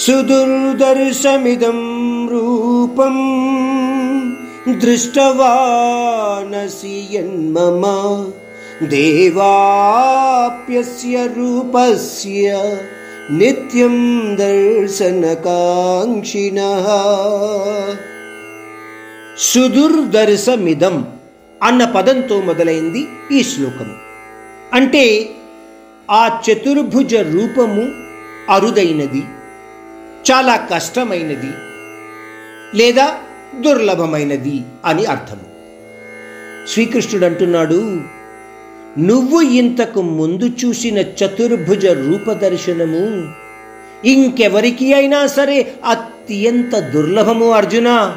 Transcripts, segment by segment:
సుదుర్దర్శమిదం రూపం దృష్టవానసి యన్మమ దేవాప్యస్య రూపస్య నిత్యం దర్శనకాంక్షిణః సుదుర్దర్శమిదం అన్న పదంతో మొదలైంది ఈ శ్లోకము. అంటే ఆ చతుర్భుజ రూపము అరుదైనది. చాలా కష్టమైనది లేదా దుర్లభమైనది అని అర్థము. శ్రీకృష్ణుడు అంటున్నాడు నువ్వు ఇంతకు ముందు చూసిన చతుర్భుజ రూపదర్శనము ఇంకెవరికి అయినా సరే అత్యంత దుర్లభము అర్జున.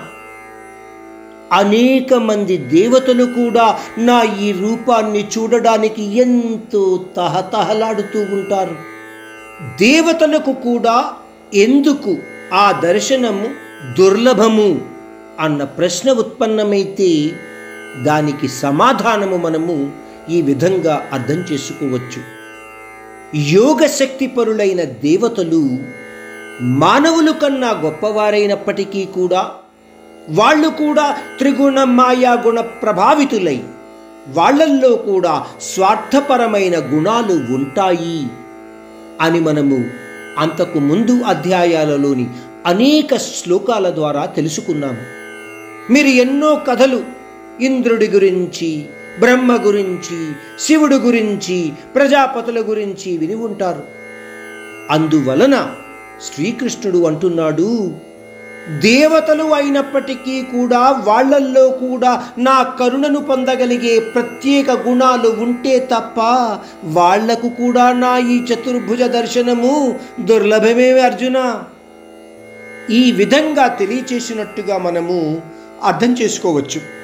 అనేక మంది దేవతలు కూడా నా ఈ రూపాన్ని చూడడానికి ఎంతో తహతహలాడుతూ ఉంటారు. దేవతలకు కూడా ఎందుకు ఆ దర్శనము దుర్లభము అన్న ప్రశ్న ఉత్పన్నమైతే దానికి సమాధానము మనము ఈ విధంగా అర్థం చేసుకోవచ్చు. యోగశక్తి పరులైన దేవతలు మానవులు కన్నా గొప్పవారైనప్పటికీ కూడా వాళ్ళు కూడా త్రిగుణ మాయా గుణ ప్రభావితులై వాళ్ళల్లో కూడా స్వార్థపరమైన గుణాలు ఉంటాయి అని మనము అంతకు ముందు అధ్యాయాలలోని అనేక శ్లోకాల ద్వారా తెలుసుకున్నాము. మీరు ఎన్నో కథలు ఇంద్రుడి గురించి బ్రహ్మ గురించి శివుడు గురించి ప్రజాపతుల గురించి విని ఉంటారు. అందువలన శ్రీకృష్ణుడు అంటున్నాడు దేవతలు అయినప్పటికీ కూడా వాళ్ళల్లో కూడా నా కరుణను పొందగలిగే ప్రత్యేక గుణాలు ఉంటే తప్ప వాళ్ళకు కూడా నా ఈ చతుర్భుజ దర్శనము దుర్లభమే అర్జున. ఈ విధంగా తెలియచేసినట్టుగా మనము అర్థం చేసుకోవచ్చు.